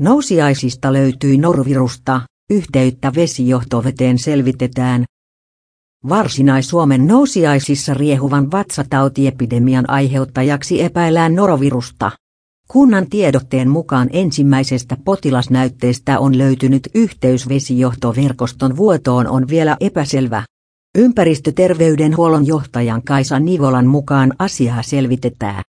Nousiaisista löytyi Norvirusta yhteyttä vesijohtoveteen selvitetään. Varsinais-Suomen nousiaisissa riehuvan vatsatautiepidemian aiheuttajaksi epäillään norovirusta. Kunnan tiedotteen mukaan ensimmäisestä potilasnäytteestä on löytynyt yhteys vesijohtoverkoston vuotoon on vielä epäselvä. Ympäristöterveydenhuollon johtajan Kaisa Nivolan mukaan asiaa selvitetään.